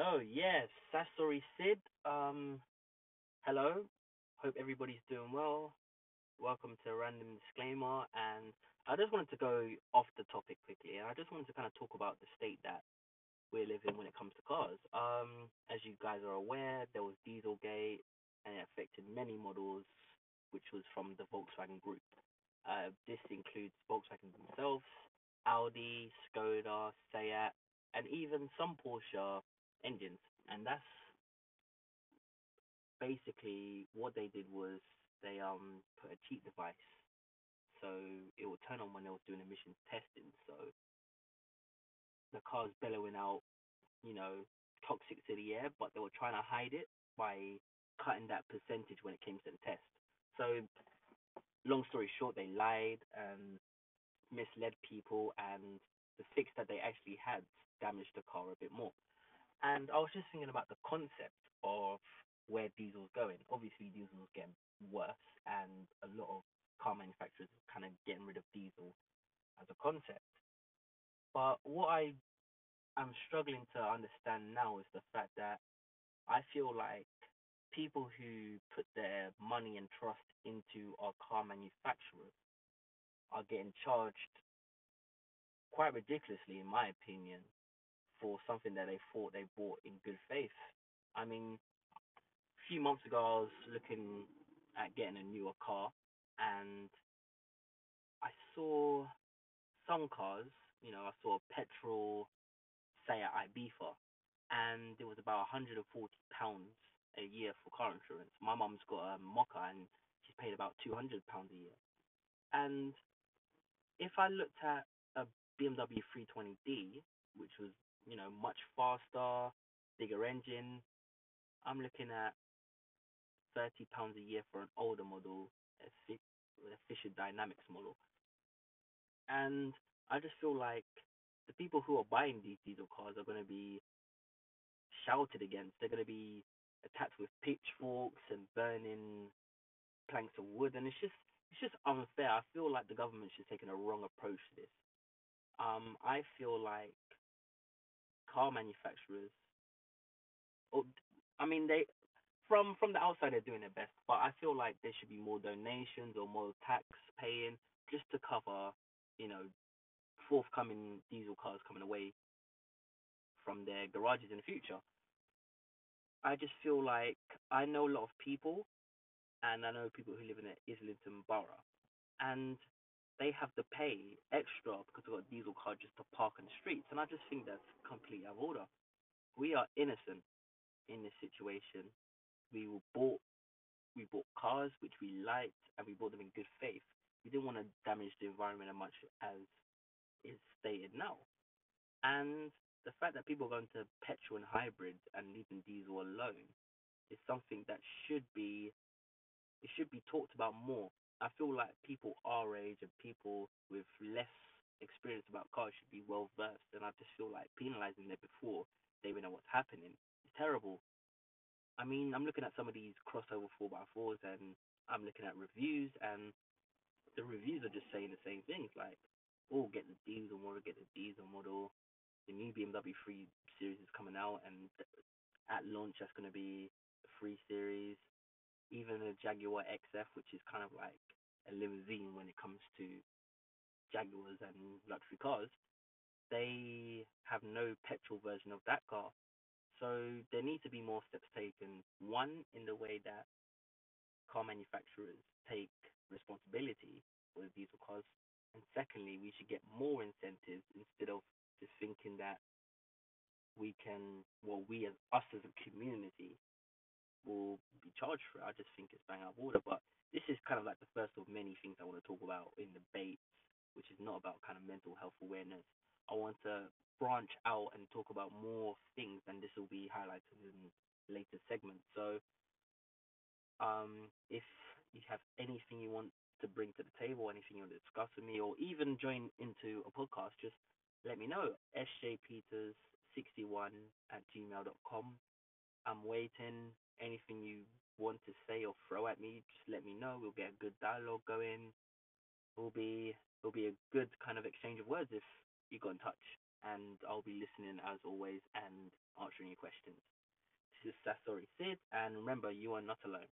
Hello, yes, Sasori Sid. Um, hello. Hope everybody's doing well. Welcome to Random Disclaimer. And I just wanted to go off the topic quickly. I just wanted to kind of talk about the state that we're living when it comes to cars. Um, as you guys are aware, there was Dieselgate, and it affected many models, which was from the Volkswagen Group. Uh, this includes Volkswagen themselves, Audi, Skoda, Seat, and even some Porsche engines. And that's basically what they did was they um put a cheat device so it would turn on when they was doing emissions testing. So the car's bellowing out, you know, toxic to the air, but they were trying to hide it by cutting that percentage when it came to the test. So long story short, they lied and misled people, and the fix that they actually had damaged the car a bit more. And I was just thinking about the concept of where diesel diesel's going. Obviously, diesel diesel's getting worse, and a lot of car manufacturers are kind of getting rid of diesel as a concept. But what I am struggling to understand now is the fact that I feel like people who put their money and trust into our car manufacturers are getting charged quite ridiculously, in my opinion, for something that they thought they bought in good faith. I mean, a few months ago, I was looking at getting a newer car, and I saw some cars. You know, I saw a petrol Seat Ibiza, and it was about 140 pounds a year for car insurance. My mum's got a Mokka, and she's paid about 200 pounds a year. And if I looked at a BMW 320d, which was you know much faster, bigger engine, I'm looking at 30 pounds a year for an older model, a Efficient Dynamics model. And I just feel like the people who are buying these diesel cars are going to be shouted against. They're going to be attacked with pitchforks and burning planks of wood, and it's just it's just unfair. I feel like the government should taking a wrong approach to this. Um, I feel like car manufacturers, or I mean, they from from the outside they're doing their best, but I feel like there should be more donations or more tax paying just to cover, you know, forthcoming diesel cars coming away from their garages in the future. I just feel like I know a lot of people, and I know people who live in the Islington borough, and they have to pay extra because they've got a diesel car just to park on the streets, and I just think that's completely out of order. We are innocent in this situation, we bought we bought cars which we liked and we bought them in good faith. We didn't want to damage the environment as much as is stated now. And the fact that people are going to petrol and hybrids and leaving diesel alone is something that should be it should be talked about more. I feel like people our age and people with less experience about cars should be well versed and I just feel like penalizing them before they even know what's happening is terrible. I mean, I'm looking at some of these crossover 4x4s and I'm looking at reviews, and the reviews are just saying the same things like, oh, get the diesel model, get the diesel model. The new BMW 3 Series is coming out, and at launch, that's going to be a 3 Series. A Jaguar XF, which is kind of like a limousine when it comes to Jaguars and luxury cars, they have no petrol version of that car. So there needs to be more steps taken. One, in the way that car manufacturers take responsibility for the diesel cars, and secondly, we should get more incentives instead of just thinking that we can, well, we as us as a community be charged for it. I just think it's bang out of order. But this is kind of like the first of many things I want to talk about in debates, which is not about kind of mental health awareness. I want to branch out and talk about more things, and this will be highlighted in later segments. So, um, if you have anything you want to bring to the table, anything you want to discuss with me, or even join into a podcast, just let me know. sjpeters61 at gmail.com. I'm waiting. Anything you want to say or throw at me, just let me know. We'll get a good dialogue going. It'll be it'll be a good kind of exchange of words if you got in touch. and I'll be listening as always and answering your questions. This is Sasori Sid, and remember, you are not alone.